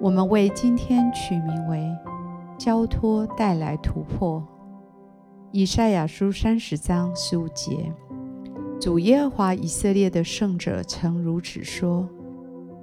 我们为今天取名为“交托带来突破”。以赛亚书三十章十五节，主耶和华以色列的圣者曾如此说：“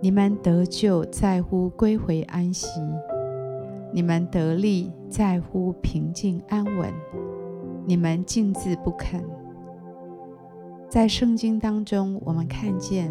你们得救在乎归回安息，你们得力在乎平静安稳，你们静滞不肯。”在圣经当中，我们看见。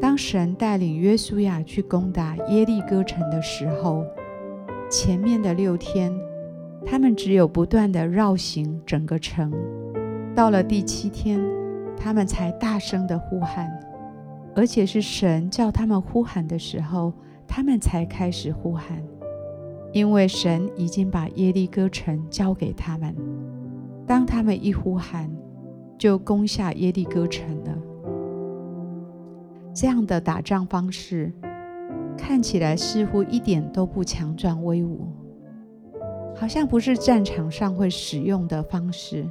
当神带领约书亚去攻打耶利哥城的时候，前面的六天，他们只有不断地绕行整个城。到了第七天，他们才大声地呼喊，而且是神叫他们呼喊的时候，他们才开始呼喊，因为神已经把耶利哥城交给他们。当他们一呼喊，就攻下耶利哥城了。这样的打仗方式看起来似乎一点都不强壮威武，好像不是战场上会使用的方式，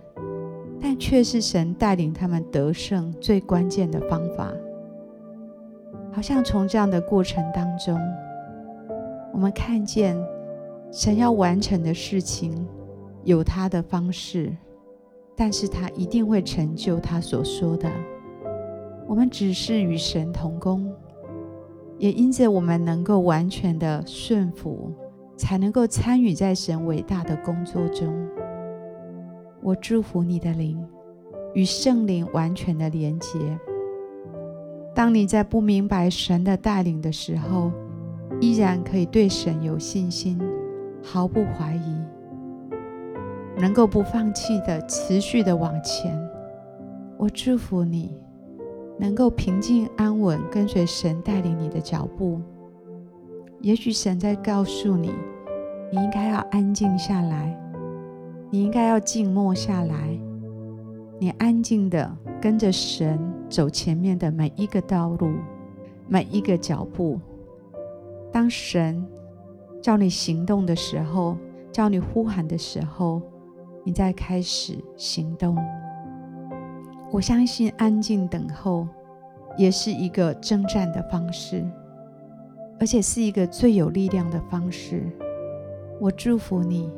但却是神带领他们得胜最关键的方法。好像从这样的过程当中，我们看见神要完成的事情有他的方式，但是他一定会成就他所说的。我们只是与神同工，也因着我们能够完全的顺服，才能够参与在神伟大的工作中。我祝福你的灵与圣灵完全的连结。当你在不明白神的带领的时候，依然可以对神有信心，毫不怀疑，能够不放弃的持续的往前。我祝福你。能够平静安稳，跟随神带领你的脚步。也许神在告诉你，你应该要安静下来，你应该要静默下来，你安静的跟着神走前面的每一个道路，每一个脚步。当神叫你行动的时候，叫你呼喊的时候，你再开始行动。我相信安静等候也是一个征战的方式，而且是一个最有力量的方式。我祝福你，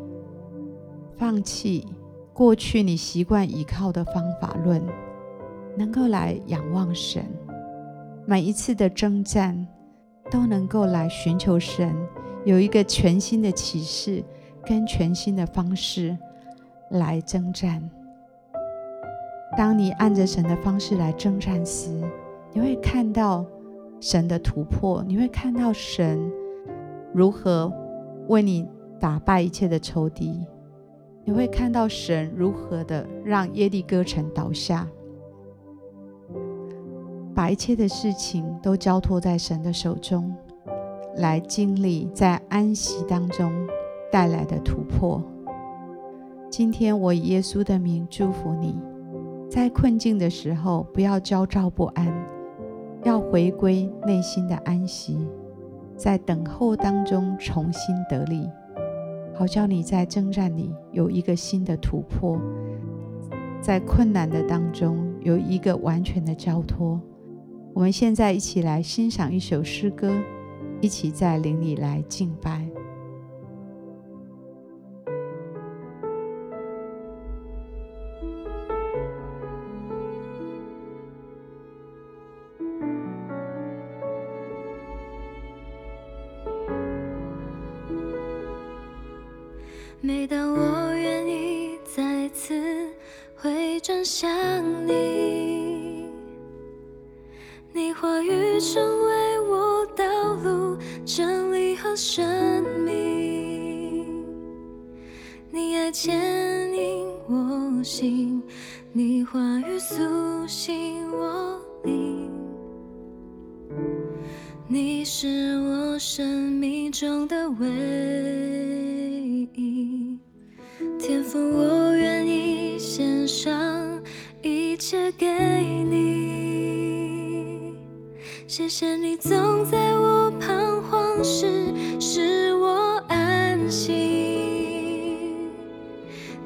放弃过去你习惯依靠的方法论，能够来仰望神。每一次的征战，都能够来寻求神，有一个全新的启示跟全新的方式来征战。当你按着神的方式来征战时，你会看到神的突破，你会看到神如何为你打败一切的仇敌，你会看到神如何的让耶利哥城倒下，把一切的事情都交托在神的手中，来经历在安息当中带来的突破。今天我以耶稣的名祝福你。在困境的时候，不要焦躁不安，要回归内心的安息，在等候当中重新得力，好叫你在征战里有一个新的突破，在困难的当中有一个完全的交托。我们现在一起来欣赏一首诗歌，一起在灵里来敬拜。每当我愿意再次回转向你，你话语成为我道路真理和生命，你爱牵引我心，你话语苏醒我灵，你是我。生命中的唯一。天父，我愿意献上一切给你。谢谢你总在我彷徨时使我安心。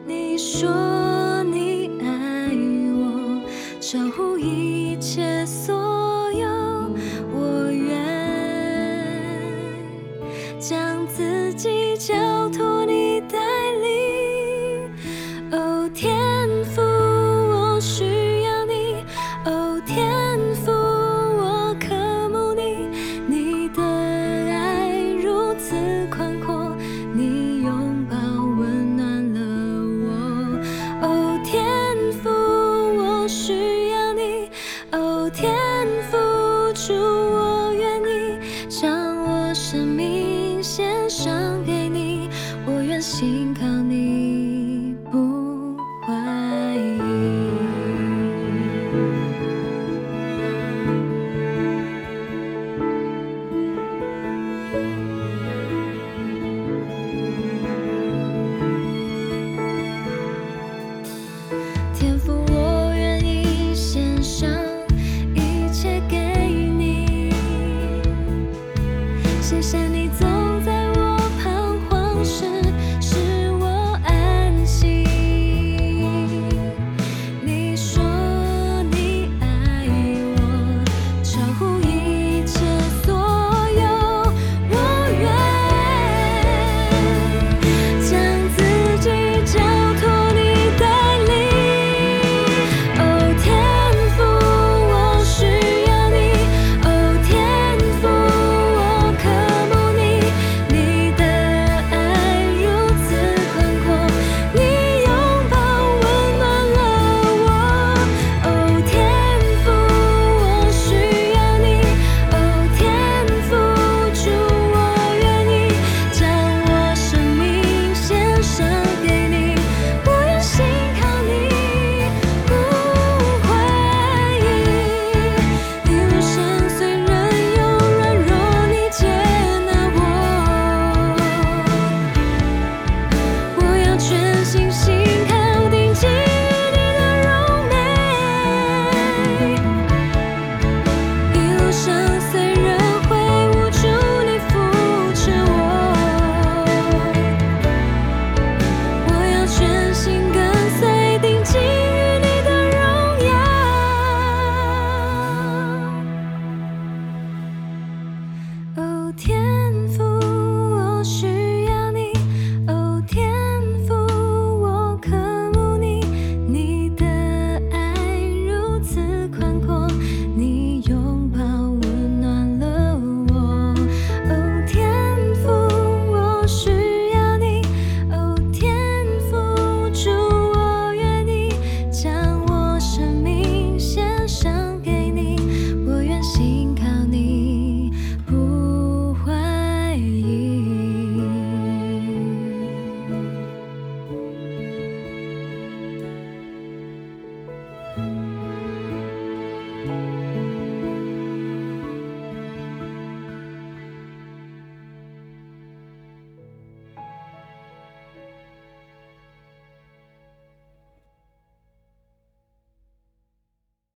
你说你爱我，守护一